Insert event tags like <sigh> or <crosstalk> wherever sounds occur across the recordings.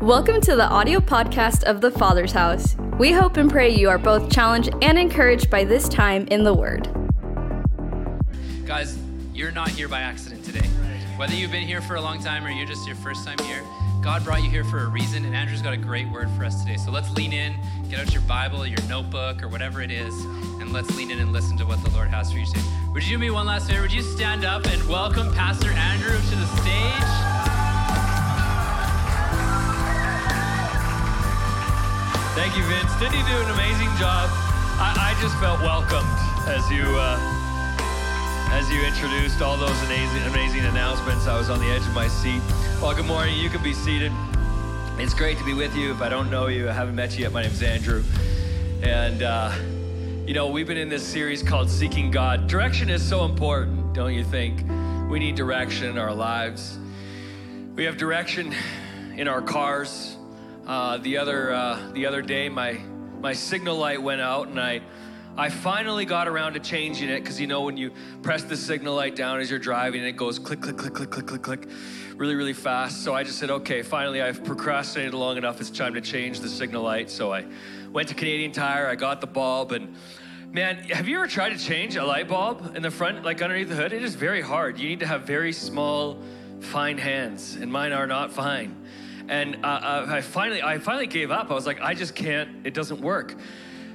Welcome to the audio podcast of the Father's House. We hope and pray you are both challenged and encouraged by this time in the Word. Guys, you're not here by accident today. Whether you've been here for a long time or you're just your first time here, God brought you here for a reason, and Andrew's got a great word for us today. So let's lean in, get out your Bible, your notebook, or whatever it is, and let's lean in and listen to what the Lord has for you today. Would you do me one last favor? Would you stand up and welcome Pastor Andrew to the stage? Thank you, Vince. Didn't you do an amazing job? I, I just felt welcomed as you uh, as you introduced all those amazing, amazing announcements. I was on the edge of my seat. Well, good morning. You can be seated. It's great to be with you. If I don't know you, I haven't met you yet. My name's Andrew, and uh, you know we've been in this series called Seeking God. Direction is so important, don't you think? We need direction in our lives. We have direction in our cars uh, the other uh, the other day, my my signal light went out, and I I finally got around to changing it because you know when you press the signal light down as you're driving, it goes click click click click click click click, really really fast. So I just said, okay, finally I've procrastinated long enough. It's time to change the signal light. So I went to Canadian Tire. I got the bulb and. Man, have you ever tried to change a light bulb in the front, like underneath the hood? It is very hard. You need to have very small, fine hands, and mine are not fine. And uh, uh, I finally, I finally gave up. I was like, I just can't. It doesn't work.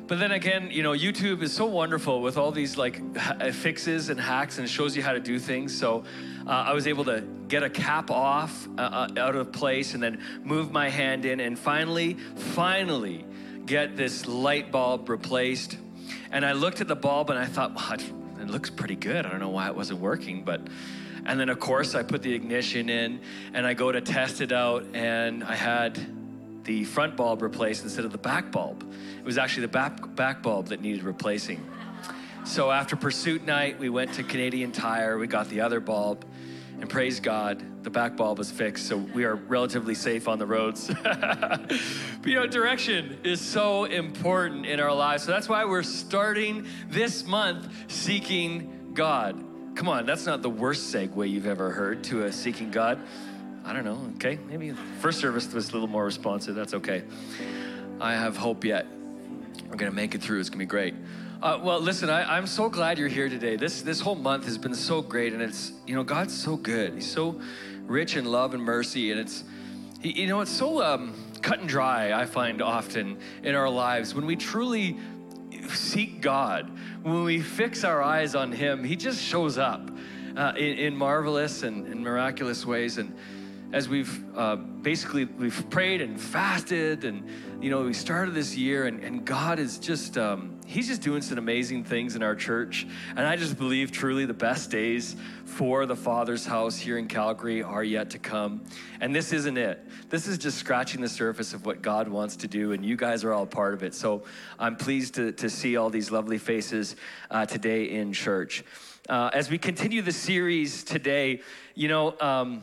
But then again, you know, YouTube is so wonderful with all these like uh, fixes and hacks and shows you how to do things. So uh, I was able to get a cap off uh, uh out of place and then move my hand in and finally, finally get this light bulb replaced. And I looked at the bulb and I thought, well, it looks pretty good. I don't know why it wasn't working, but and then, of course, I put the ignition in and I go to test it out, and I had the front bulb replaced instead of the back bulb. It was actually the back, back bulb that needed replacing. So after pursuit night, we went to Canadian Tire, we got the other bulb, and praise God, the back bulb was fixed, so we are relatively safe on the roads. <laughs> but you know, direction is so important in our lives. So that's why we're starting this month seeking God. Come on, that's not the worst segue you've ever heard to a seeking God. I don't know, okay? Maybe first service was a little more responsive. That's okay. I have hope yet. We're going to make it through. It's going to be great. Uh, well, listen, I, am so glad you're here today. This, this whole month has been so great, and it's, you know, God's so good. He's so rich in love and mercy, and it's, you know, it's so um, cut and dry, I find often in our lives. When we truly seek God, when we fix our eyes on Him, He just shows up uh, in, in, marvelous and, and, miraculous ways. And as we've uh, basically we've prayed and fasted, and you know we started this year, and, and God is just um, He's just doing some amazing things in our church. And I just believe truly the best days for the Father's house here in Calgary are yet to come. And this isn't it. This is just scratching the surface of what God wants to do, and you guys are all part of it. So I'm pleased to, to see all these lovely faces uh, today in church. Uh, as we continue the series today, you know, um,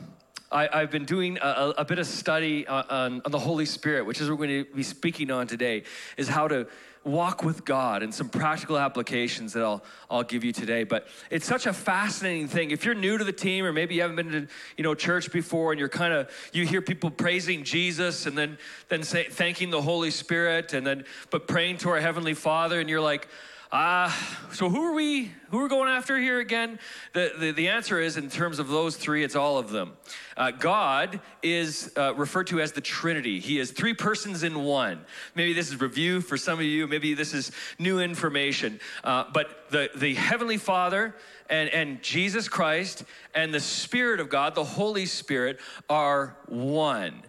I, have been doing a, a, bit of study uh, on, on, the Holy Spirit, which is what we're going to be speaking on today, is how to walk with God and some practical applications that I'll, I'll give you today. But it's such a fascinating thing. If you're new to the team or maybe you haven't been to you know church before and you're kind of you hear people praising Jesus and then then say, thanking the Holy Spirit and then but praying to our heavenly Father and you're like uh, so who are we? Who are going after here again? The, the, the answer is, in terms of those three, it's all of them. Uh, God is uh, referred to as the Trinity. He is three persons in one. Maybe this is review for some of you. Maybe this is new information. Uh, but the, the Heavenly Father and, and Jesus Christ and the Spirit of God, the Holy Spirit, are one.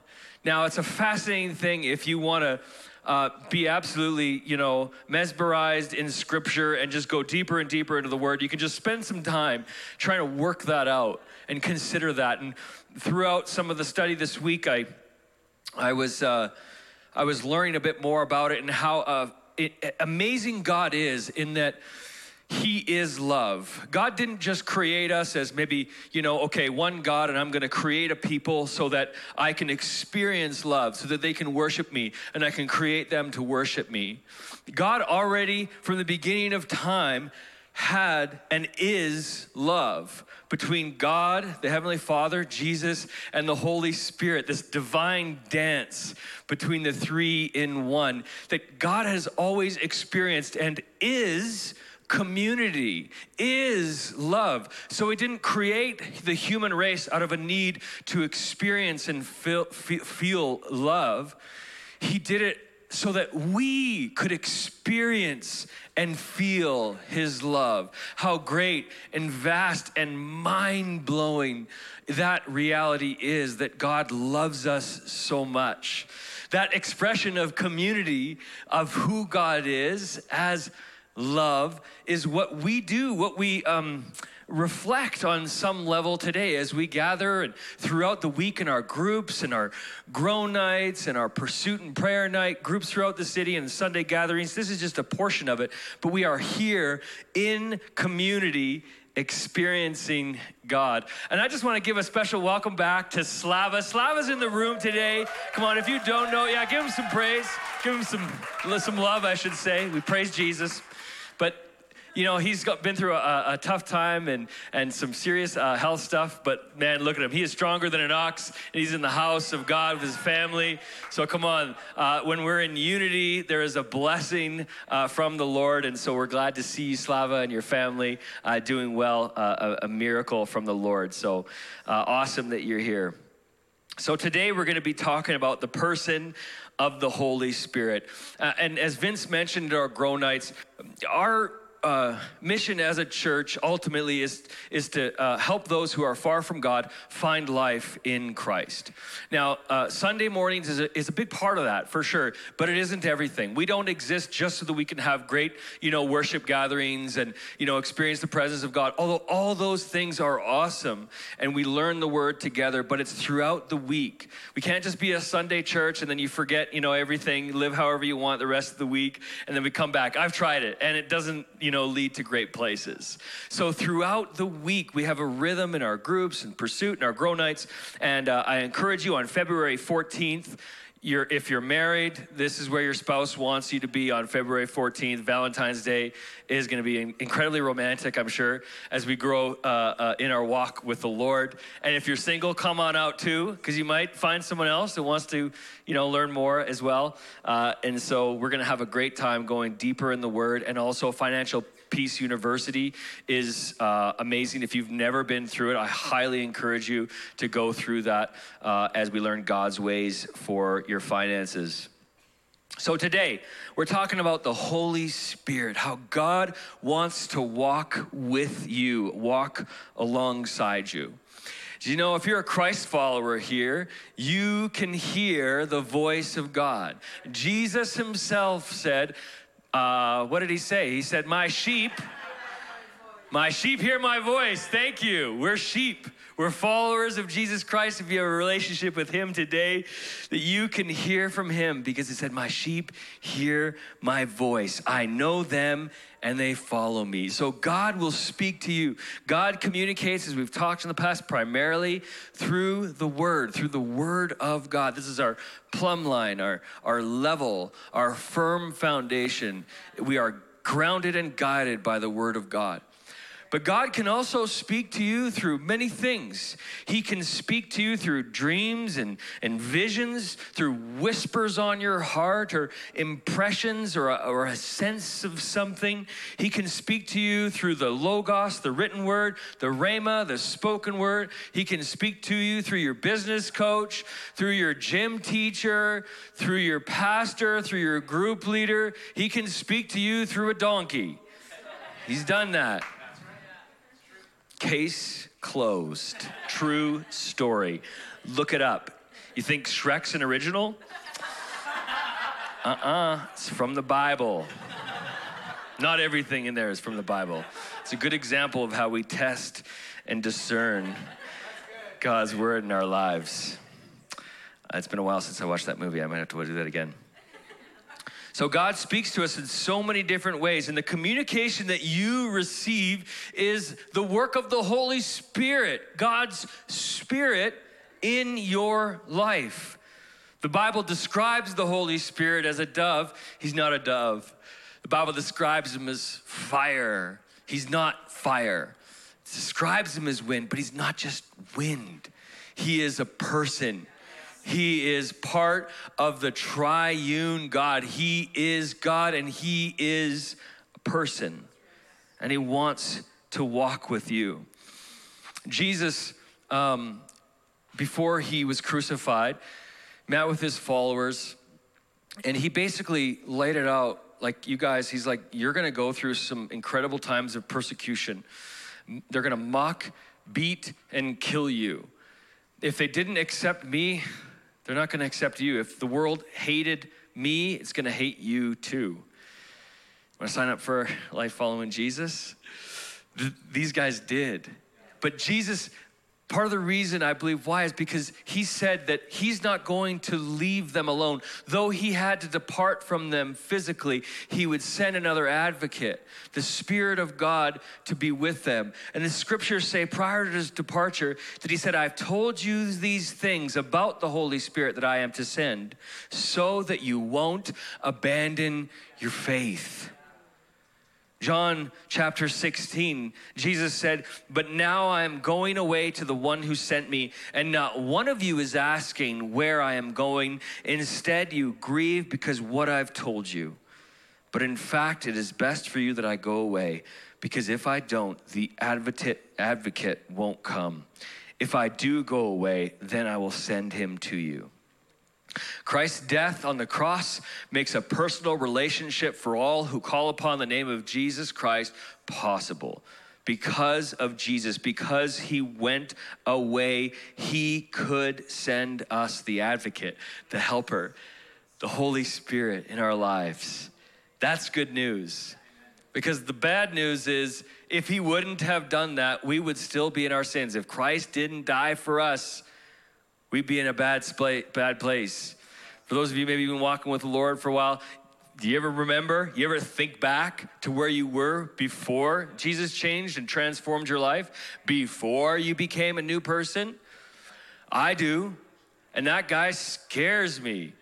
Now, it's a fascinating thing if you want to uh, be absolutely, you know, mesmerized in scripture and just go deeper and deeper into the word. You can just spend some time trying to work that out and consider that. And throughout some of the study this week, I, I was, uh, I was learning a bit more about it and how uh, it, amazing God is in that he is love. God didn't just create us as maybe, you know, okay, one God, and I'm going to create a people so that I can experience love, so that they can worship me, and I can create them to worship me. God already, from the beginning of time, had and is love between God, the Heavenly Father, Jesus, and the Holy Spirit, this divine dance between the three in one that God has always experienced and is community is love. So he didn't create the human race out of a need to experience and feel, feel, love. He did it so that we could experience and feel his love. How great and vast and mind blowing that reality is that God loves us so much. That expression of community of who God is as love is what we do, what we um, reflect on some level today as we gather and throughout the week in our groups and our grow nights and our pursuit and prayer night groups throughout the city and Sunday gatherings. This is just a portion of it, but we are here in community experiencing God. And I just want to give a special welcome back to Slava. Slava's in the room today. Come on, if you don't know, yeah, give him some praise. Give him some, some love, I should say. We praise Jesus. You know, he's got, been through a, a, tough time and, and some serious uh, health stuff, but man, look at him. He is stronger than an ox, and he's in the house of God with his family. So come on, uh, when we're in unity, there is a blessing uh, from the Lord, and so we're glad to see you, Slava, and your family uh, doing well, uh, a, a, miracle from the Lord. So uh, awesome that you're here. So today we're going to be talking about the person of the Holy Spirit. Uh, and as Vince mentioned at our Grow Nights, our uh, mission as a church ultimately is, is to uh, help those who are far from God find life in Christ. Now, uh, Sunday mornings is a, is a big part of that for sure, but it isn't everything. We don't exist just so that we can have great, you know, worship gatherings and, you know, experience the presence of God. Although all those things are awesome and we learn the word together, but it's throughout the week. We can't just be a Sunday church and then you forget, you know, everything, live however you want the rest of the week, and then we come back. I've tried it and it doesn't, you you know, lead to great places. So throughout the week, we have a rhythm in our groups and pursuit and our grow nights. And uh, I encourage you on February 14th, you're, if you're married, this is where your spouse wants you to be on February 14th. Valentine's Day is going to be incredibly romantic, I'm sure, as we grow uh, uh, in our walk with the Lord. And if you're single, come on out too, because you might find someone else that wants to, you know, learn more as well. Uh, and so we're going to have a great time going deeper in the Word and also financial Peace University is uh, amazing. If you've never been through it, I highly encourage you to go through that uh, as we learn God's ways for your finances. So, today we're talking about the Holy Spirit, how God wants to walk with you, walk alongside you. Do you know if you're a Christ follower here, you can hear the voice of God? Jesus himself said, uh, what did he say? He said, My sheep, my sheep hear my voice. Thank you. We're sheep. We're followers of Jesus Christ. If you have a relationship with Him today, that you can hear from Him because He said, My sheep hear my voice. I know them and they follow me. So God will speak to you. God communicates, as we've talked in the past, primarily through the Word, through the Word of God. This is our plumb line, our, our level, our firm foundation. We are grounded and guided by the Word of God. But God can also speak to you through many things. He can speak to you through dreams and, and visions, through whispers on your heart or impressions or a, or a sense of something. He can speak to you through the Logos, the written word, the Rhema, the spoken word. He can speak to you through your business coach, through your gym teacher, through your pastor, through your group leader. He can speak to you through a donkey. He's done that. Case closed. True story. Look it up. You think Shrek's an original? Uh uh-uh, uh, it's from the Bible. Not everything in there is from the Bible. It's a good example of how we test and discern God's word in our lives. It's been a while since I watched that movie. I might have to do that again. So God speaks to us in so many different ways, and the communication that you receive is the work of the Holy Spirit, God's Spirit in your life. The Bible describes the Holy Spirit as a dove. He's not a dove. The Bible describes him as fire. He's not fire. It describes him as wind, but he's not just wind. He is a person. He is part of the triune God. He is God and he is a person. And he wants to walk with you. Jesus, um, before he was crucified, met with his followers, and he basically laid it out like you guys, he's like, you're gonna go through some incredible times of persecution. They're gonna mock, beat, and kill you. If they didn't accept me, they're not gonna accept you. If the world hated me, it's gonna hate you too. Want to sign up for life following Jesus? Th- these guys did. But Jesus Part of the reason I believe why is because he said that he's not going to leave them alone. Though he had to depart from them physically, he would send another advocate, the Spirit of God, to be with them. And the scriptures say prior to his departure that he said, I've told you these things about the Holy Spirit that I am to send so that you won't abandon your faith. John chapter 16, Jesus said, But now I am going away to the one who sent me, and not one of you is asking where I am going. Instead, you grieve because what I've told you. But in fact, it is best for you that I go away, because if I don't, the advocate, advocate won't come. If I do go away, then I will send him to you. Christ's death on the cross makes a personal relationship for all who call upon the name of Jesus Christ possible. Because of Jesus, because he went away, he could send us the advocate, the helper, the Holy Spirit in our lives. That's good news. Because the bad news is, if he wouldn't have done that, we would still be in our sins. If Christ didn't die for us, we'd be in a bad, bad place. For those of you maybe been walking with the Lord for a while, do you ever remember? You ever think back to where you were before Jesus changed and transformed your life? Before you became a new person? I do. And that guy scares me.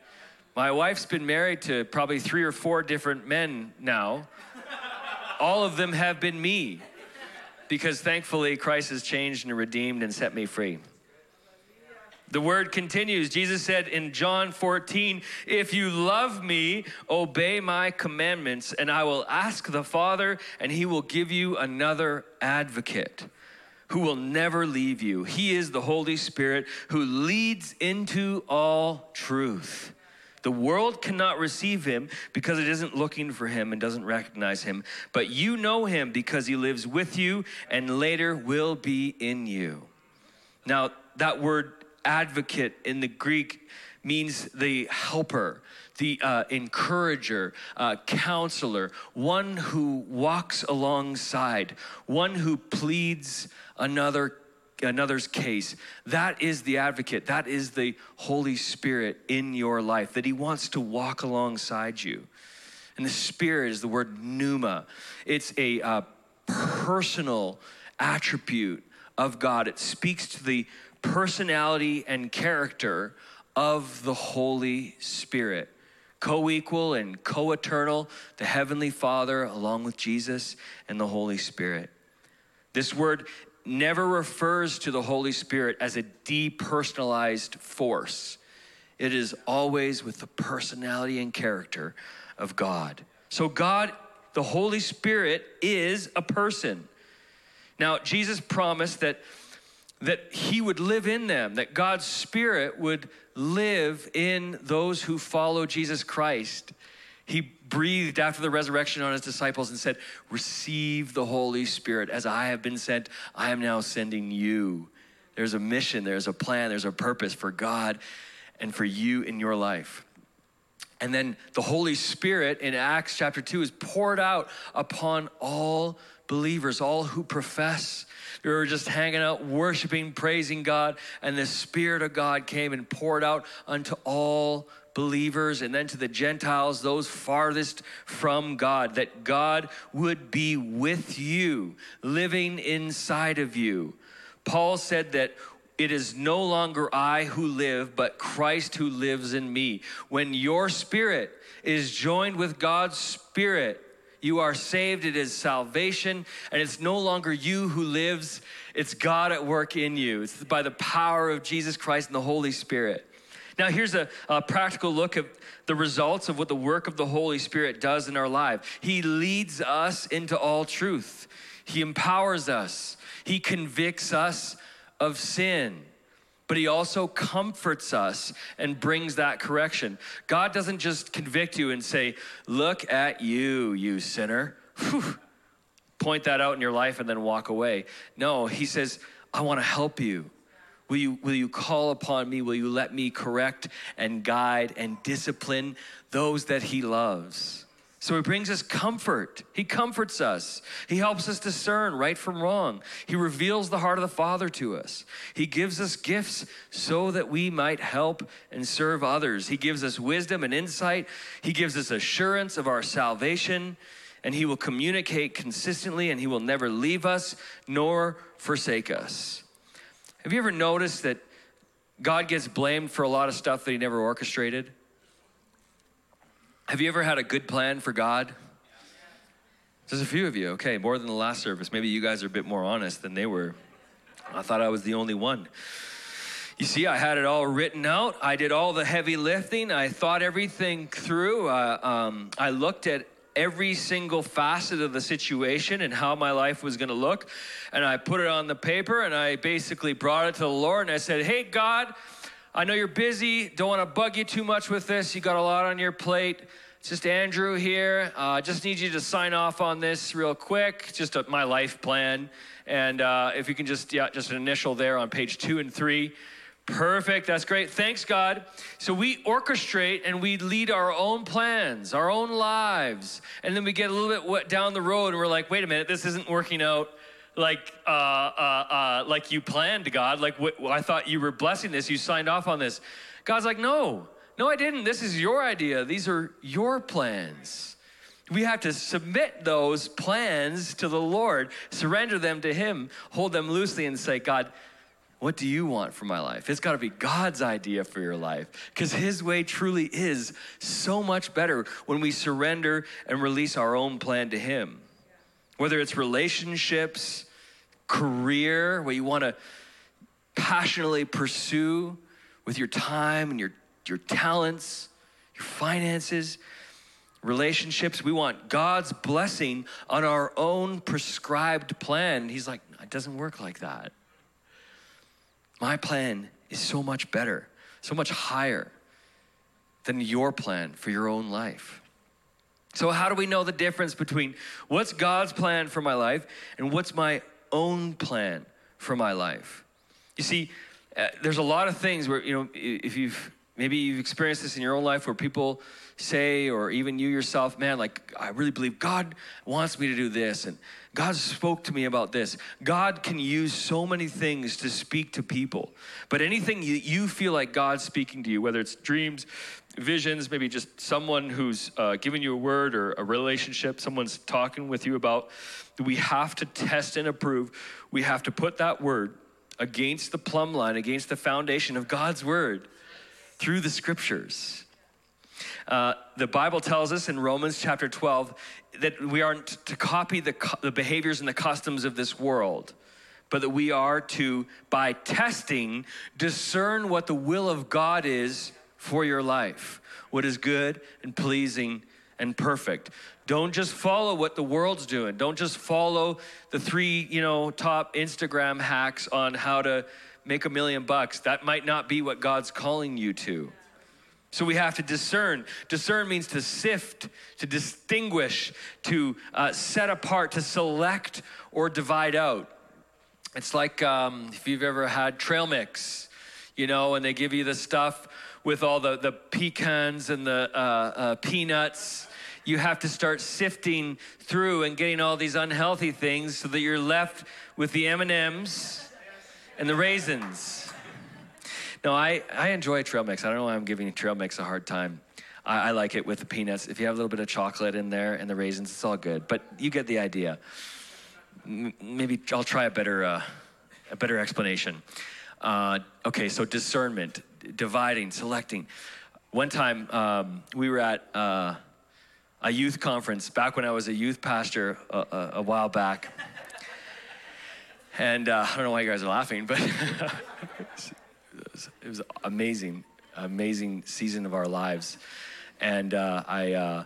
My wife's been married to probably three or four different men now. All of them have been me because thankfully Christ has changed and redeemed and set me free. The word continues. Jesus said in John 14, If you love me, obey my commandments, and I will ask the Father, and he will give you another advocate who will never leave you. He is the Holy Spirit who leads into all truth. The world cannot receive him because it isn't looking for him and doesn't recognize him, but you know him because he lives with you and later will be in you. Now, that word advocate in the Greek means the helper, the uh, encourager, uh, counselor, one who walks alongside, one who pleads another another's case. That is the advocate. That is the Holy Spirit in your life, that He wants to walk alongside you. And the Spirit is the word pneuma, it's a uh, personal attribute of God. It speaks to the personality and character of the Holy Spirit. Co equal and co eternal, the Heavenly Father, along with Jesus and the Holy Spirit. This word never refers to the Holy Spirit as a depersonalized force, it is always with the personality and character of God. So, God, the Holy Spirit, is a person. Now, Jesus promised that that he would live in them, that God's Spirit would live in those who follow Jesus Christ. He breathed after the resurrection on his disciples and said, Receive the Holy Spirit. As I have been sent, I am now sending you. There's a mission, there's a plan, there's a purpose for God and for you in your life. And then the Holy Spirit in Acts chapter 2 is poured out upon all believers, all who profess we were just hanging out, worshiping, praising God, and the Spirit of God came and poured out unto all believers and then to the Gentiles, those farthest from God, that God would be with you, living inside of you. Paul said that it is no longer I who live, but Christ who lives in me. When your spirit is joined with God's spirit, You are saved. It is salvation. And it's no longer you who lives, it's God at work in you. It's by the power of Jesus Christ and the Holy Spirit. Now, here's a, a, practical look at the results of what the work of the Holy Spirit does in our life. He leads us into all truth, He empowers us, He convicts us of sin. But he also comforts us and brings that correction. God doesn't just convict you and say, Look at you, you sinner. Whew. Point that out in your life and then walk away. No, he says, I want to help you. Will you, will you call upon me? Will you let me correct and guide and discipline those that he loves? So he brings us comfort. He comforts us. He helps us discern right from wrong. He reveals the heart of the Father to us. He gives us gifts so that we might help and serve others. He gives us wisdom and insight. He gives us assurance of our salvation. And He will communicate consistently and He will never leave us nor forsake us. Have you ever noticed that God gets blamed for a lot of stuff that he never orchestrated? Have you ever had a good plan for God? There's a few of you, okay, more than the last service. Maybe you guys are a bit more honest than they were. I thought I was the only one. You see, I had it all written out. I did all the heavy lifting. I thought everything through. Uh, um, I looked at every single facet of the situation and how my life was going to look. And I put it on the paper and I basically brought it to the Lord and I said, Hey, God, I know you're busy. Don't want to bug you too much with this. You got a lot on your plate. It's just Andrew here. I uh, just need you to sign off on this real quick. Just a, my life plan. And uh, if you can just, yeah, just an initial there on page two and three. Perfect. That's great. Thanks, God. So we orchestrate and we lead our own plans, our own lives. And then we get a little bit down the road and we're like, wait a minute, this isn't working out like uh, uh, uh, like you planned, God. Like I thought you were blessing this. You signed off on this. God's like, no, no, I didn't. This is your idea. These are your plans. We have to submit those plans to the Lord, surrender them to Him, hold them loosely, and say, God, what do you want for my life? It's got to be God's idea for your life because His way truly is so much better when we surrender and release our own plan to Him. Whether it's relationships, career, what you want to passionately pursue with your time and your, your talents, your finances, relationships. We want God's blessing on our own prescribed plan. He's like, it doesn't work like that. My plan is so much better, so much higher than your plan for your own life. So, how do we know the difference between what's God's plan for my life and what's my own plan for my life? You see, uh, there's a lot of things where, you know, if you've maybe you've experienced this in your own life where people say, or even you yourself, man, like, I really believe God wants me to do this, and God spoke to me about this. God can use so many things to speak to people. But anything you, you feel like God's speaking to you, whether it's dreams, visions, maybe just someone who's uh, giving you a word or a relationship, someone's talking with you about, we have to test and approve. We have to put that word against the plumb line, against the foundation of God's word through the scriptures. Uh, the Bible tells us in Romans chapter 12 that we aren't to copy the, the behaviors and the customs of this world, but that we are to, by testing, discern what the will of God is for your life, what is good and pleasing and perfect. Don't just follow what the world's doing. Don't just follow the three, you know, top Instagram hacks on how to make a million bucks. That might not be what God's calling you to. So we have to discern. Discern means to sift, to distinguish, to uh, set apart, to select or divide out. It's like um, if you've ever had trail mix, you know, and they give you the stuff with all the, the pecans and the uh, uh, peanuts. You have to start sifting through and getting all these unhealthy things so that you're left with the M&Ms and the raisins. No, I, I enjoy trail mix. I don't know why I'm giving trail mix a hard time. I, I, like it with the peanuts. If you have a little bit of chocolate in there and the raisins, it's all good. But you get the idea. M- maybe I'll try a better, uh, a better explanation. Uh, okay, so discernment, dividing, selecting. One time um, we were at uh, a youth conference back when I was a youth pastor a, a, a while back. And uh, I don't know why you guys are laughing, but it, was, <laughs> it was amazing, amazing season of our lives. And uh, I, uh,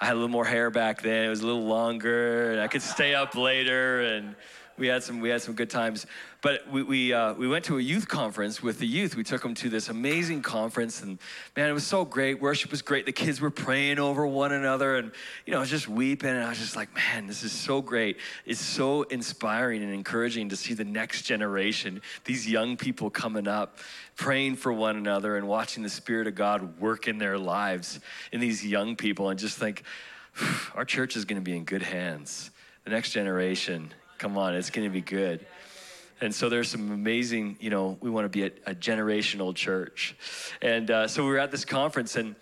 I had a little more hair back then. It was a little longer, and I could stay up later, and we had some we had some good times. But we we, uh, we went to a youth conference with the youth. We took them to this amazing conference, and man, it was so great. Worship was great. The kids were praying over one another, and you know, I was just weeping, and I was just like, man, this is so great. It's so inspiring and encouraging to see the next generation, these young people coming up, praying for one another, and watching the Spirit of God work in their lives in these young people, and just think, our church is going to be in good hands. The next generation Come on, it's going to be good. And so there's some amazing, you know, we want to be a, a generational church. And uh, so we were at this conference and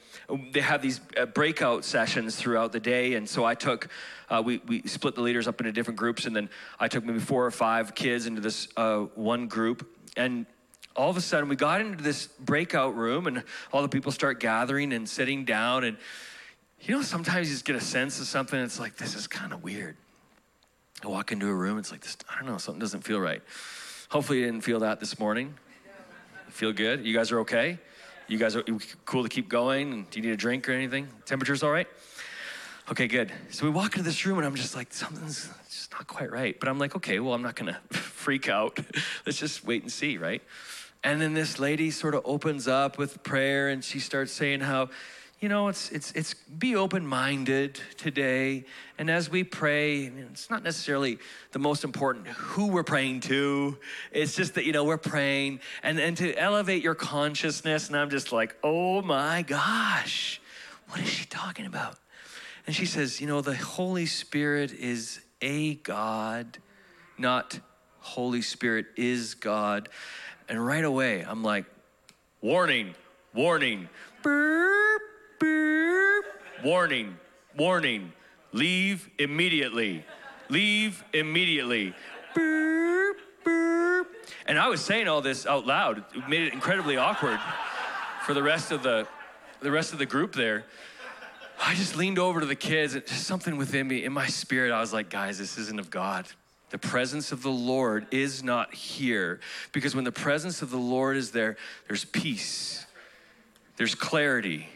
they have these uh, breakout sessions throughout the day. And so I took, uh, we, we split the leaders up into different groups. And then I took maybe four or five kids into this uh, one group. And all of a sudden we got into this breakout room and all the people start gathering and sitting down. And, you know, sometimes you just get a sense of something. It's like, this is kind of weird. I walk into a room, it's like this, I don't know, something doesn't feel right. Hopefully you didn't feel that this morning. Feel good? You guys are okay? You guys are cool to keep going? Do you need a drink or anything? Temperature's all right? Okay, good. So we walk into this room and I'm just like, something's just not quite right. But I'm like, okay, well, I'm not gonna <laughs> freak out. <laughs> Let's just wait and see, right? And then this lady sort of opens up with prayer and she starts saying how you know, it's, it's, it's be open minded today. And as we pray, it's not necessarily the most important who we're praying to. It's just that, you know, we're praying and, and to elevate your consciousness. And I'm just like, oh my gosh, what is she talking about? And she says, you know, the Holy Spirit is a God, not Holy Spirit is God. And right away, I'm like, warning, warning, burp Beep. Warning, warning, leave immediately. Leave immediately. Beep, beep. And I was saying all this out loud. It made it incredibly awkward for the rest of the the rest of the group there. I just leaned over to the kids and just something within me, in my spirit, I was like, guys, this isn't of God. The presence of the Lord is not here. Because when the presence of the Lord is there, there's peace, there's clarity,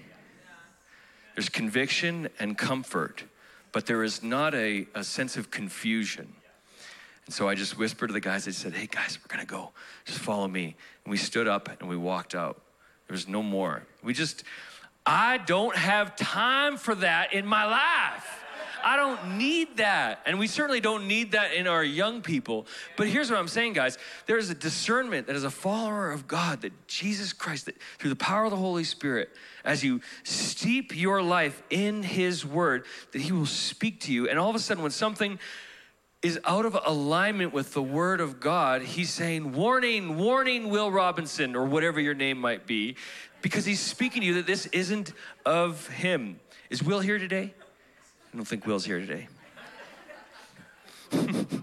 there's conviction and comfort, but there is not a, a sense of confusion. And so I just whispered to the guys, I said, hey guys, we're gonna go. Just follow me. And we stood up and we walked out. There was no more. We just, I don't have time for that in my life. I don't need that. And we certainly don't need that in our young people. But here's what I'm saying, guys there's a discernment that as a follower of God, that Jesus Christ, that through the power of the Holy Spirit, as you steep your life in His Word, that He will speak to you. And all of a sudden, when something is out of alignment with the Word of God, He's saying, Warning, warning, Will Robinson, or whatever your name might be, because He's speaking to you that this isn't of Him. Is Will here today? I don't think Will's here today. <laughs>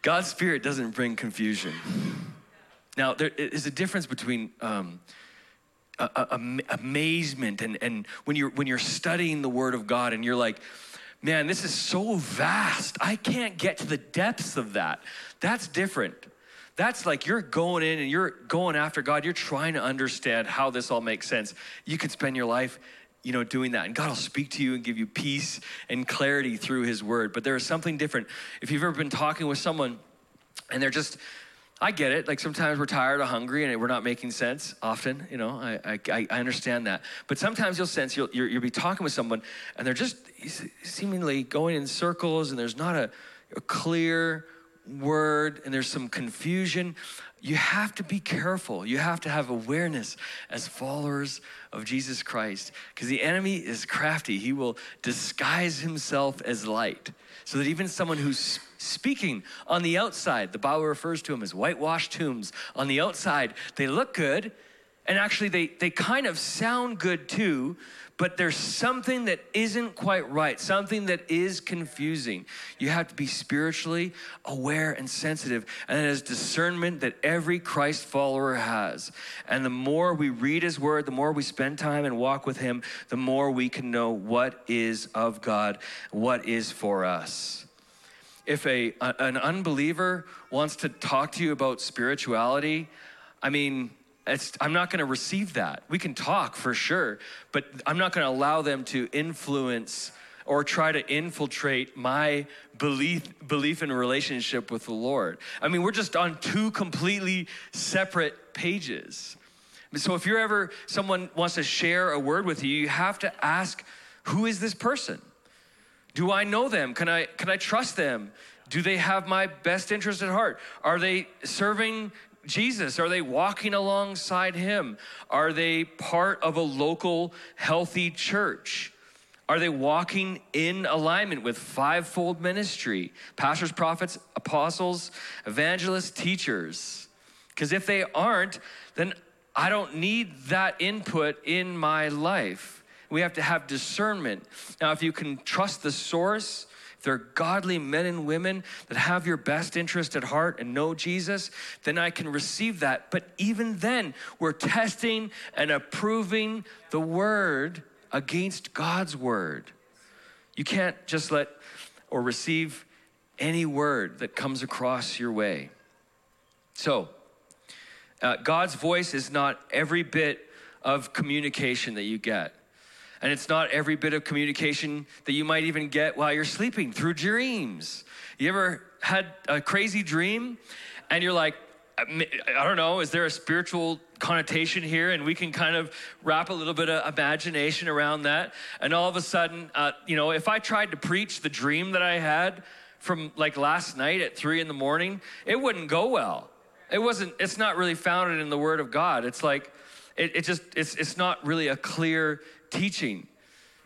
God's Spirit doesn't bring confusion. Now, there is a difference between um, a, a, a, amazement and, and when, you're, when you're studying the Word of God and you're like, man, this is so vast. I can't get to the depths of that. That's different. That's like you're going in and you're going after God. You're trying to understand how this all makes sense. You could spend your life, you know, doing that. And God will speak to you and give you peace and clarity through his word. But there is something different. If you've ever been talking with someone and they're just, I get it. Like sometimes we're tired or hungry and we're not making sense often, you know, I, I, I understand that. But sometimes you'll sense you'll, you'll, you'll be talking with someone and they're just seemingly going in circles and there's not a, a clear, word and there's some confusion, you have to be careful. You have to have awareness as followers of Jesus Christ because the enemy is crafty. He will disguise himself as light so that even someone who's speaking on the outside, the Bible refers to them as whitewashed tombs. On the outside, they look good, And actually, they, they kind of sound good too, but there's something that isn't quite right, something that is confusing. You have to be spiritually aware and sensitive, and it is discernment that every Christ follower has. And the more we read His Word, the more we spend time and walk with Him, the more we can know what is of God, what is for us. If a, an unbeliever wants to talk to you about spirituality, I mean, I'm not going to receive that. We can talk for sure, but I'm not going to allow them to influence or try to infiltrate my belief belief in relationship with the Lord. I mean, we're just on two completely separate pages. So if you're ever someone wants to share a word with you, you have to ask, who is this person? Do I know them? Can I can I trust them? Do they have my best interest at heart? Are they serving Jesus? Are they walking alongside him? Are they part of a local healthy church? Are they walking in alignment with fivefold ministry? Pastors, prophets, apostles, evangelists, teachers. Because if they aren't, then I don't need that input in my life. We have to have discernment. Now, if you can trust the source, they're godly men and women that have your best interest at heart and know Jesus, then I can receive that. But even then, we're testing and approving the word against God's word. You can't just let or receive any word that comes across your way. So, uh, God's voice is not every bit of communication that you get. And it's not every bit of communication that you might even get while you're sleeping through dreams. You ever had a crazy dream and you're like, I don't know, is there a spiritual connotation here? And we can kind of wrap a little bit of imagination around that. And all of a sudden, uh, you know, if I tried to preach the dream that I had from like last night at three in the morning, it wouldn't go well. It wasn't, it's not really founded in the Word of God. It's like, it, it just, it's, it's not really a clear teaching.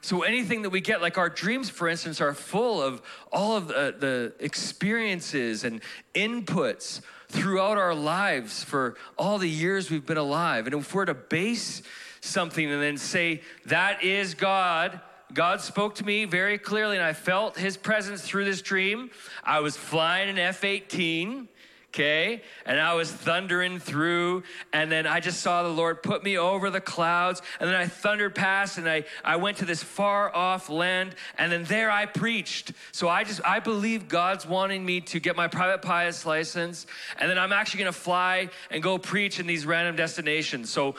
So anything that we get, like our dreams, for instance, are full of all of the, the, experiences and inputs throughout our lives for all the years we've been alive. And if we're to base something and then say, that is God, God spoke to me very clearly, and I felt his presence through this dream. I was flying an F 18 okay? And I was thundering through, and then I just saw the Lord put me over the clouds, and then I thundered past, and I, I went to this far off land, and then there I preached. So I just, I believe God's wanting me to get my private pilot's license, and then I'm actually gonna fly and go preach in these random destinations. So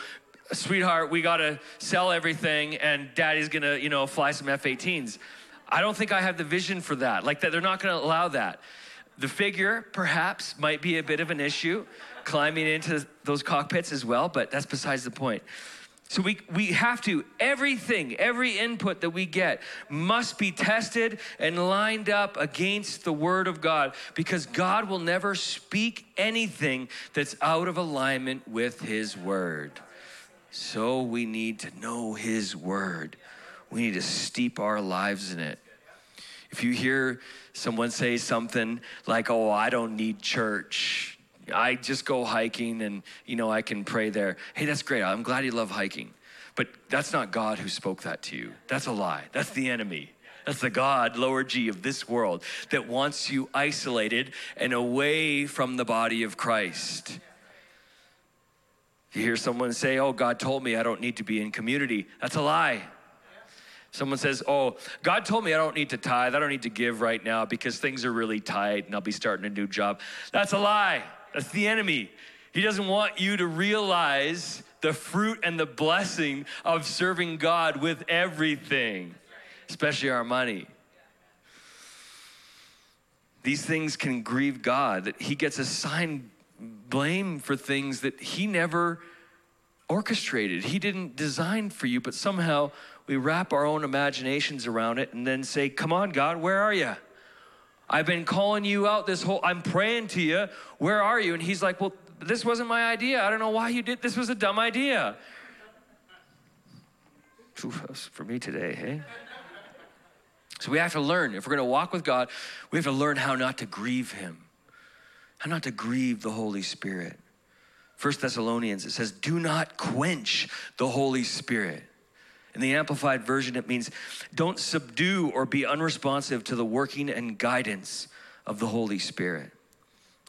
sweetheart, we gotta sell everything, and daddy's gonna, you know, fly some F 18s. I don't think I have the vision for that. Like that, they're not gonna allow that. The figure, perhaps, might be a bit of an issue, climbing into those cockpits as well, but that's besides the point. So we, we have to, everything, every input that we get must be tested and lined up against the Word of God because God will never speak anything that's out of alignment with His Word. So we need to know His Word. We need to steep our lives in it. If you hear someone say something like, oh, I don't need church, I just go hiking and, you know, I can pray there. Hey, that's great. I'm glad you love hiking. But that's not God who spoke that to you. That's a lie. That's the enemy. That's the God, lower G, of this world that wants you isolated and away from the body of Christ. You hear someone say, Oh, God told me I don't need to be in community. That's a lie. Someone says, Oh, God told me I don't need to tithe, I don't need to give right now because things are really tight and I'll be starting a new job. That's a lie. That's the enemy. He doesn't want you to realize the fruit and the blessing of serving God with everything, especially our money. These things can grieve God, that He gets assigned blame for things that He never orchestrated. He didn't design for you, but somehow we wrap our own imaginations around it and then say, Come on, God, where are you? I've been calling you out this whole, I'm praying to you. Where are you? And he's like, Well, this wasn't my idea. I don't know why you did. This was a dumb idea. for me today, hey? So we have to learn. If we're going to walk with God, we have to learn how not to grieve Him, how not to grieve the Holy Spirit. First Thessalonians, it says, Do not quench the Holy Spirit. In the Amplified Version, it means don't subdue or be unresponsive to the working and guidance of the Holy Spirit.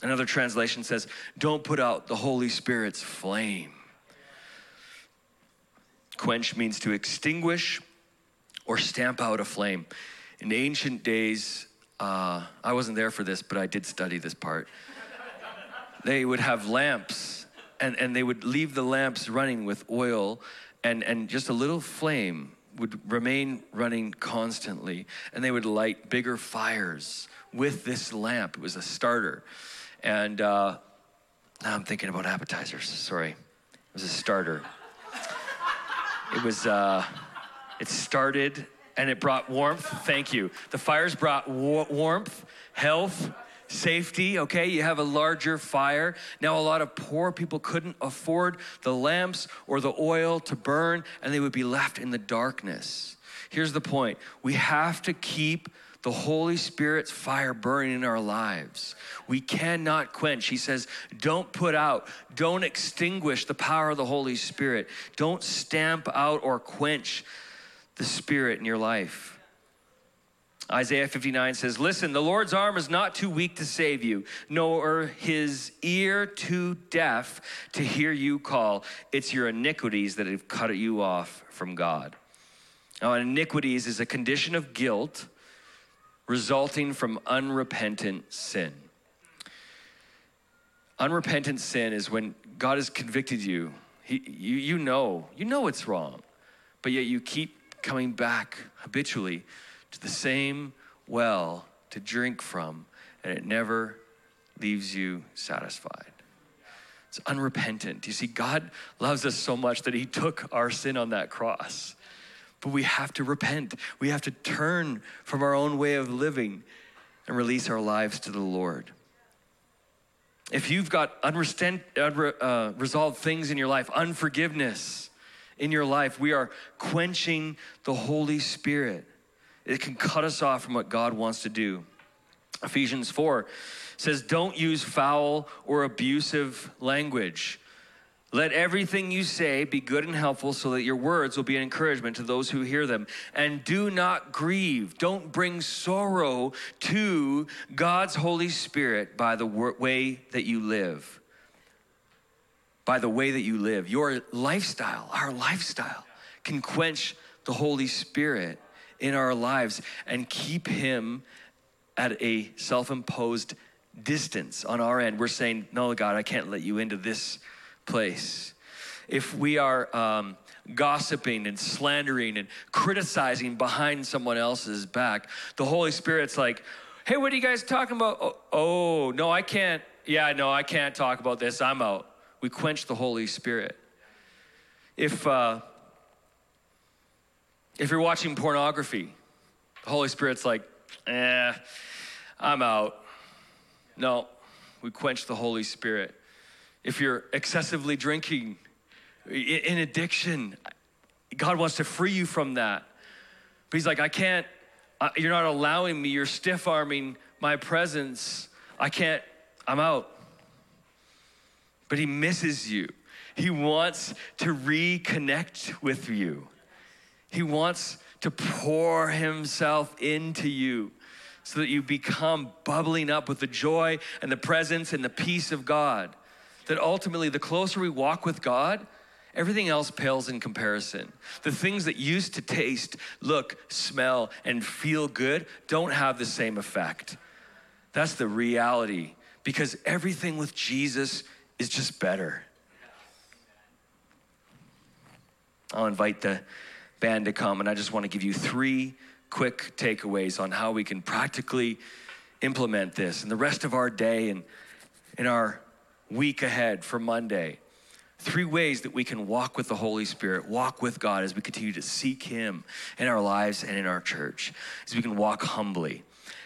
Another translation says, Don't put out the Holy Spirit's flame. Quench means to extinguish or stamp out a flame. In ancient days, uh, I wasn't there for this, but I did study this part. they would have lamps, and, and they would leave the lamps running with oil, and, and just a little flame would remain running constantly, and they would light bigger fires with this lamp. It was a starter. And uh, now I'm thinking about appetizers. Sorry. It was a starter. It was, uh, it started and it brought warmth. Thank you. The fires brought wa- warmth, health, safety, okay? You have a larger fire. Now, a lot of poor people couldn't afford the lamps or the oil to burn, and they would be left in the darkness. Here's the point we have to keep the Holy Spirit's fire burning in our lives. We cannot quench. He says, don't put out, don't extinguish the power of the Holy Spirit. Don't stamp out or quench the Spirit in your life. Isaiah 59 says, Listen, the Lord's arm is not too weak to save you, nor his ear too deaf to hear you call. It's your iniquities that have cut you off from God. Now, iniquities is a condition of guilt resulting from unrepentant sin. Unrepentant sin is when God has convicted you. He, you, you know, you know it's wrong, but yet you keep coming back habitually to the same well to drink from, and it never leaves you satisfied. It's unrepentant. You see, God loves us so much that He took our sin on that cross. But we have to repent. We have to turn from our own way of living and release our lives to the Lord. If you've got unresolved uh, things in your life, unforgiveness in your life, we are quenching the Holy Spirit. It can cut us off from what God wants to do. Ephesians 4 says, Don't use foul or abusive language let everything you say be good and helpful so that your words will be an encouragement to those who hear them. And do not grieve. Don't bring sorrow to God's Holy Spirit by the way that you live. By the way that you live. Your lifestyle, our lifestyle, can quench the Holy Spirit in our lives and keep Him at a self imposed distance on our end. We're saying, No, God, I can't let you into this place. If we are um, gossiping and slandering and criticizing behind someone else's back, the Holy Spirit's like, hey, what are you guys talking about? Oh, oh, no, I can't. Yeah, no, I can't talk about this. I'm out. We quench the Holy Spirit. If, uh, if you're watching pornography, the Holy Spirit's like, eh, I'm out. No, we quench the Holy Spirit if you're excessively drinking, in addiction, God wants to free you from that. But He's like, I can't, you're not allowing me, you're stiff arming my presence. I can't, I'm out. But He misses you. He wants to reconnect with you. He wants to pour Himself into you so that you become bubbling up with the joy and the presence and the peace of God that ultimately, the closer we walk with God, everything else pales in comparison. The things that used to taste, look, smell, and feel good don't have the same effect. That's the reality because everything with Jesus is just better. I'll invite the band to come, and I just want to give you three quick takeaways on how we can practically implement this in the rest of our day and in our week ahead for Monday. Three ways that we can walk with the Holy Spirit, walk with God as we continue to seek Him in our lives and in our church, as we can walk humbly.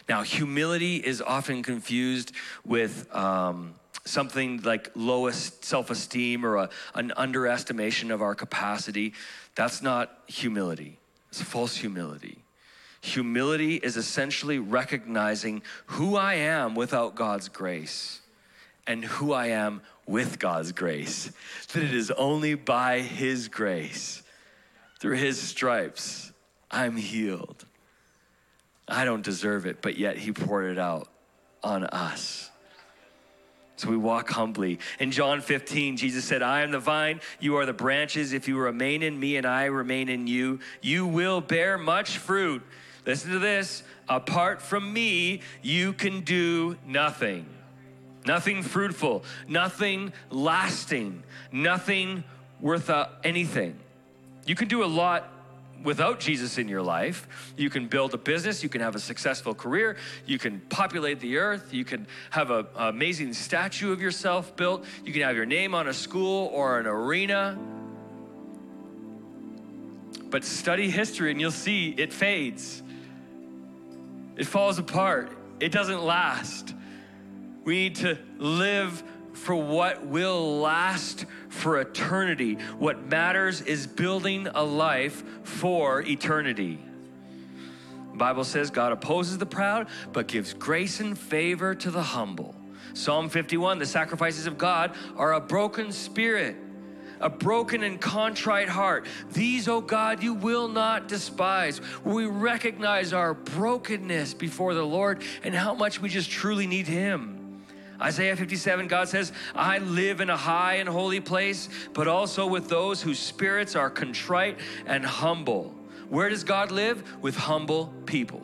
Now, humility is often confused with um, something like lowest self esteem or a, an underestimation of our capacity. That's not humility, it's false humility. Humility is essentially recognizing who I am without God's grace and who I am with God's grace. That it is only by His grace, through His stripes, I'm healed. I don't deserve it, but yet He poured it out on us. So we walk humbly. In John 15, Jesus said, I am the vine, you are the branches. If you remain in me and I remain in you, you will bear much fruit. Listen to this apart from me, you can do nothing. Nothing fruitful, nothing lasting, nothing worth uh, anything. You can do a lot without Jesus in your life. You can build a business, you can have a successful career, you can populate the earth, you can have an amazing statue of yourself built, you can have your name on a school or an arena. But study history and you'll see it fades. It falls apart. It doesn't last. We need to live for what will last for eternity. What matters is building a life for eternity. The Bible says God opposes the proud, but gives grace and favor to the humble. Psalm 51 the sacrifices of God are a broken spirit, a broken and contrite heart. These, O oh God, you will not despise. We recognize our brokenness before the Lord and how much we just truly need Him. Isaiah 57, God says, I live in a high and holy place, but also with those whose spirits are contrite and humble. Where does God live? With humble people.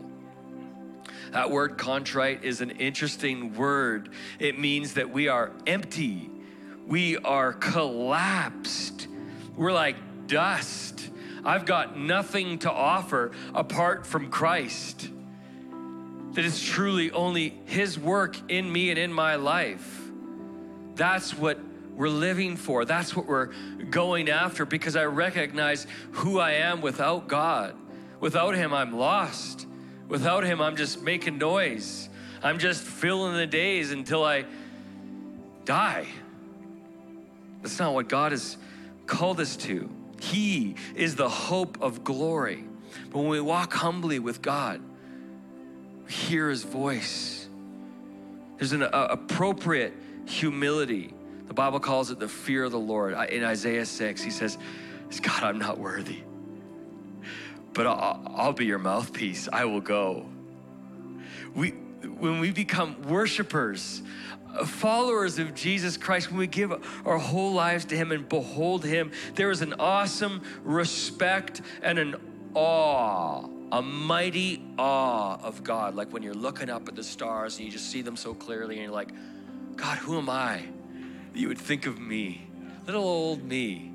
That word contrite is an interesting word. It means that we are empty, we are collapsed, we're like dust. I've got nothing to offer apart from Christ that it's truly only His work in me and in my life. That's what we're living for. That's what we're going after because I recognize who I am without God. Without Him, I'm lost. Without Him, I'm just making noise. I'm just filling the days until I die. That's not what God has called us to. He is the hope of glory. But when we walk humbly with God, hear his voice. There's an uh, appropriate humility. The Bible calls it the fear of the Lord. In Isaiah 6, he says, God, I'm not worthy, but I'll, I'll be your mouthpiece. I will go. We, when we become worshipers, uh, followers of Jesus Christ, when we give our whole lives to Him and behold Him, there is an awesome respect and an awe a mighty awe of God, like when you're looking up at the stars and you just see them so clearly and you're like, God, who am I? That you would think of me, little old me.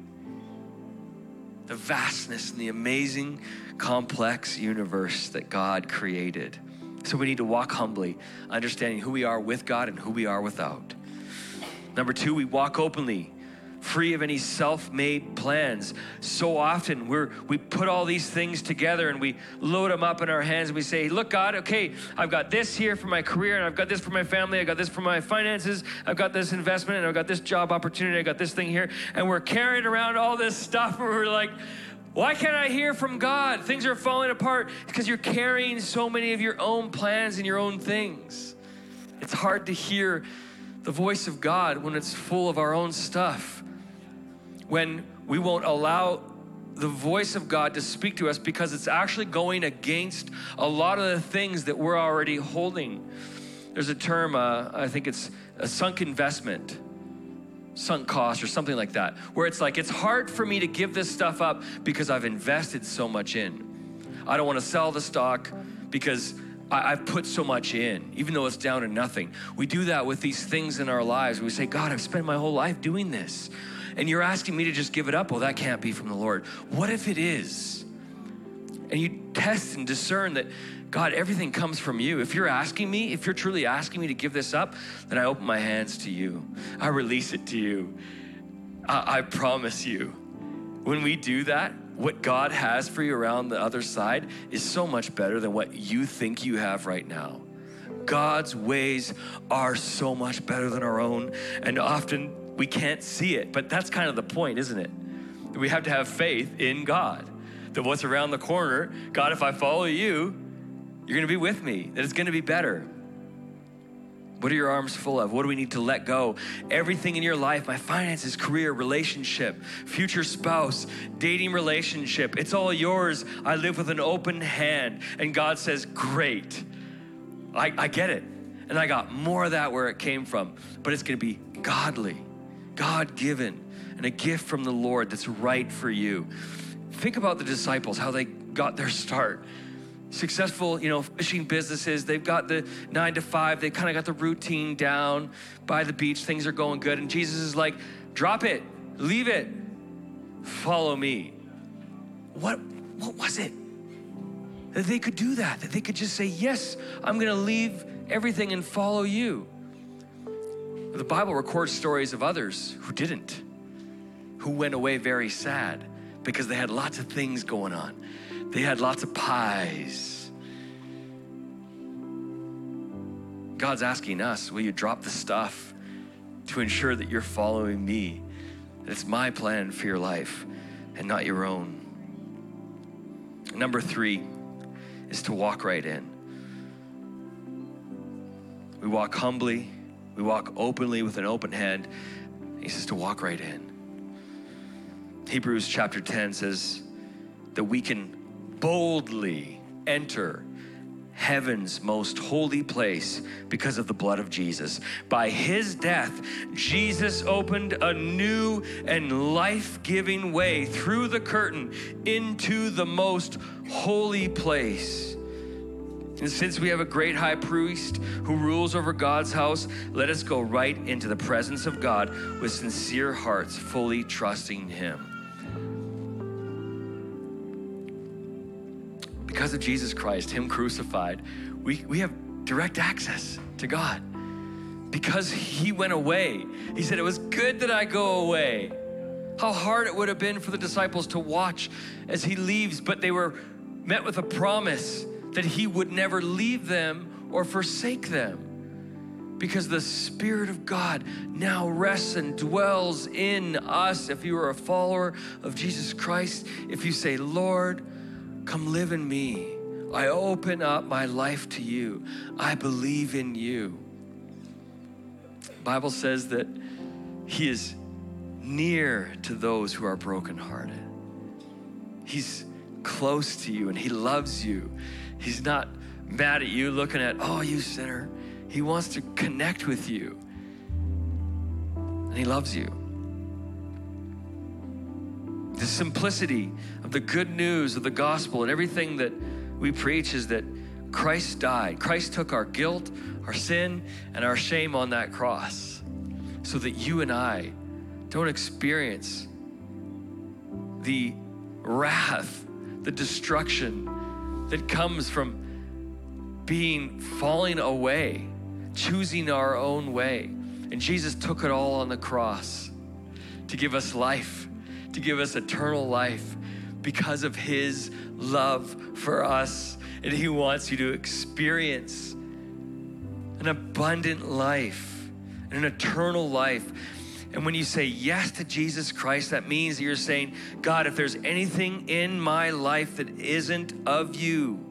The vastness and the amazing, complex universe that God created. So we need to walk humbly, understanding who we are with God and who we are without. Number two, we walk openly free of any self-made plans. So often we're we put all these things together and we load them up in our hands and we say, "Look God, okay, I've got this here for my career and I've got this for my family, I've got this for my finances, I've got this investment and I've got this job opportunity, I've got this thing here." And we're carrying around all this stuff and we're like, why can't I hear from God? Things are falling apart because you're carrying so many of your own plans and your own things. It's hard to hear the voice of God when it's full of our own stuff when we won't allow the voice of God to speak to us because it's actually going against a lot of the things that we're already holding. There's a term, uh, I think it's a sunk investment, sunk cost, or something like that, where it's like, it's hard for me to give this stuff up because I've invested so much in. I don't want to sell the stock because I, have put so much in, even though it's down to nothing. We do that with these things in our lives. We say, God, I've spent my whole life doing this and you're asking me to just give it up, well, that can't be from the Lord. What if it is? And you test and discern that, God, everything comes from you. If you're asking me, if you're truly asking me to give this up, then I open my hands to you. I release it to you. I, I promise you. When we do that, what God has for you around the other side is so much better than what you think you have right now. God's ways are so much better than our own, and often we can't see it. But that's kind of the point, isn't it? We have to have faith in God. That what's around the corner, God, if I follow you, you're going to be with me, that it's going to be better. What are your arms full of? What do we need to let go? Everything in your life, my finances, career, relationship, future spouse, dating relationship, it's all yours. I live with an open hand. And God says, Great. I, I get it. And I got more of that where it came from. But it's going to be godly, God given, and a gift from the Lord that's right for you. Think about the disciples, how they got their start successful, you know, fishing businesses. They've got the nine to five. They kind of got the routine down by the beach. Things are going good. And Jesus is like, drop it, leave it, follow me. What, what was it? That they could do that, that they could just say, yes, I'm going to leave everything and follow you. The Bible records stories of others who didn't, who went away very sad because they had lots of things going on. They had lots of pies. God's asking us, will you drop the stuff to ensure that you're following me? That it's my plan for your life and not your own. Number three is to walk right in. We walk humbly, we walk openly with an open hand. He says to walk right in. Hebrews chapter 10 says that we can boldly enter heaven's most holy place because of the blood of Jesus. By his death, Jesus opened a new and life giving way through the curtain into the most holy place. And since we have a great high priest who rules over God's house, let us go right into the presence of God with sincere hearts, fully trusting him. because of Jesus Christ, Him crucified, we, we have direct access to God. Because He went away, He said, It was good that I go away. How hard it would have been for the disciples to watch as He leaves, but they were met with a promise that He would never leave them or forsake them because the Spirit of God now rests and dwells in us. If you are a follower of Jesus Christ, if you say, Lord, Come live in me. I open up my life to you. I believe in you. Bible says that he is near to those who are brokenhearted. He's close to you and he loves you. He's not mad at you looking at, "Oh, you sinner." He wants to connect with you. And he loves you. The simplicity of the good news of the gospel and everything that we preach is that Christ died. Christ took our guilt, our sin, and our shame on that cross so that you and I don't experience the wrath, the destruction that comes from being falling away, choosing our own way. And Jesus took it all on the cross to give us life to give us eternal life because of his love for us. And he wants you to experience an abundant life, an eternal life. And when you say yes to Jesus Christ, that means that you're saying, God, if there's anything in my life that isn't of you,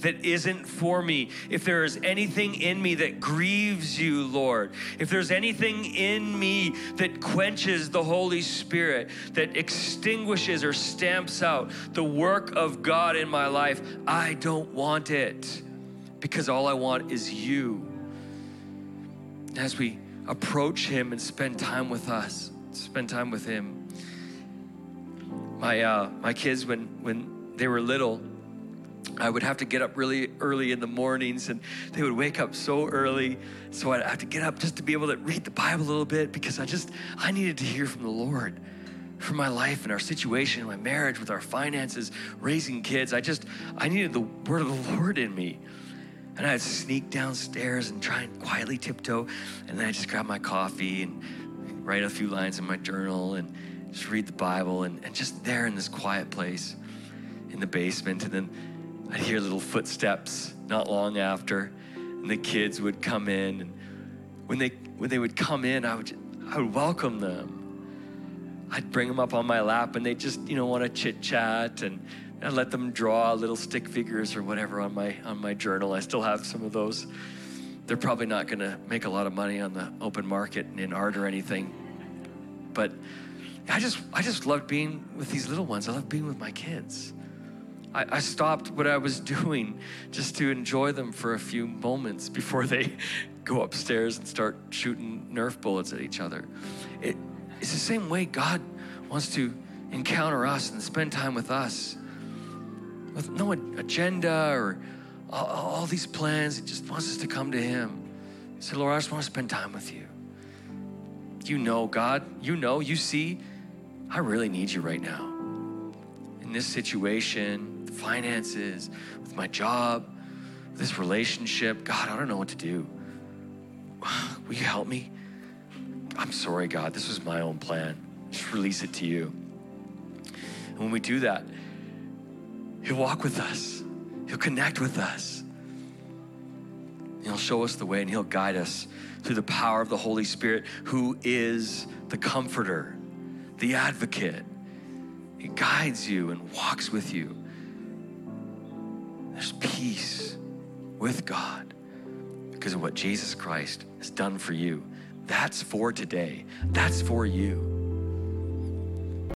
that isn't for me, if there is anything in me that grieves you, Lord, if there's anything in me that quenches the Holy Spirit, that extinguishes or stamps out the work of God in my life, I don't want it because all I want is you. As we approach Him and spend time with us, spend time with Him. My, uh, my kids, when, when they were little, I would have to get up really early in the mornings, and they would wake up so early. So I'd have to get up just to be able to read the Bible a little bit because I just I needed to hear from the Lord for my life and our situation, my marriage, with our finances, raising kids. I just I needed the word of the Lord in me. And I'd sneak downstairs and try and quietly tiptoe, and then I'd just grab my coffee and write a few lines in my journal and just read the Bible and, and just there in this quiet place in the basement. And then I'd hear little footsteps not long after, and the kids would come in. And when they when they would come in, I would I would welcome them. I'd bring them up on my lap, and they just you know want to chit chat, and I'd let them draw little stick figures or whatever on my on my journal. I still have some of those, they're probably not going to make a lot of money on the open market in art or anything. But I just, I just loved being with these little ones. I love being with my kids. I, I stopped what I was <laughs> doing just to enjoy them for a few moments before they <laughs> go upstairs and start shooting Nerf bullets at each other. It, it's the same way God wants to encounter us and spend time with us with no agenda or all, these plans. He just wants us to come to Him. Say, Lord, I just want to spend time with you. You know, God, you know, you see, I really need you right now. In this situation, the finances, with my job, this relationship, God, I don't know what to do. <sighs> Will you help me? I'm sorry, God, this was my own plan. Just release it to you. And when we do that, He'll walk with us, He'll connect with us. He'll show us the way and He'll guide us through the power of the Holy Spirit, who is the comforter, the advocate. He guides you and walks with you. There's peace with God because of what Jesus Christ has done for you. That's for today, that's for you.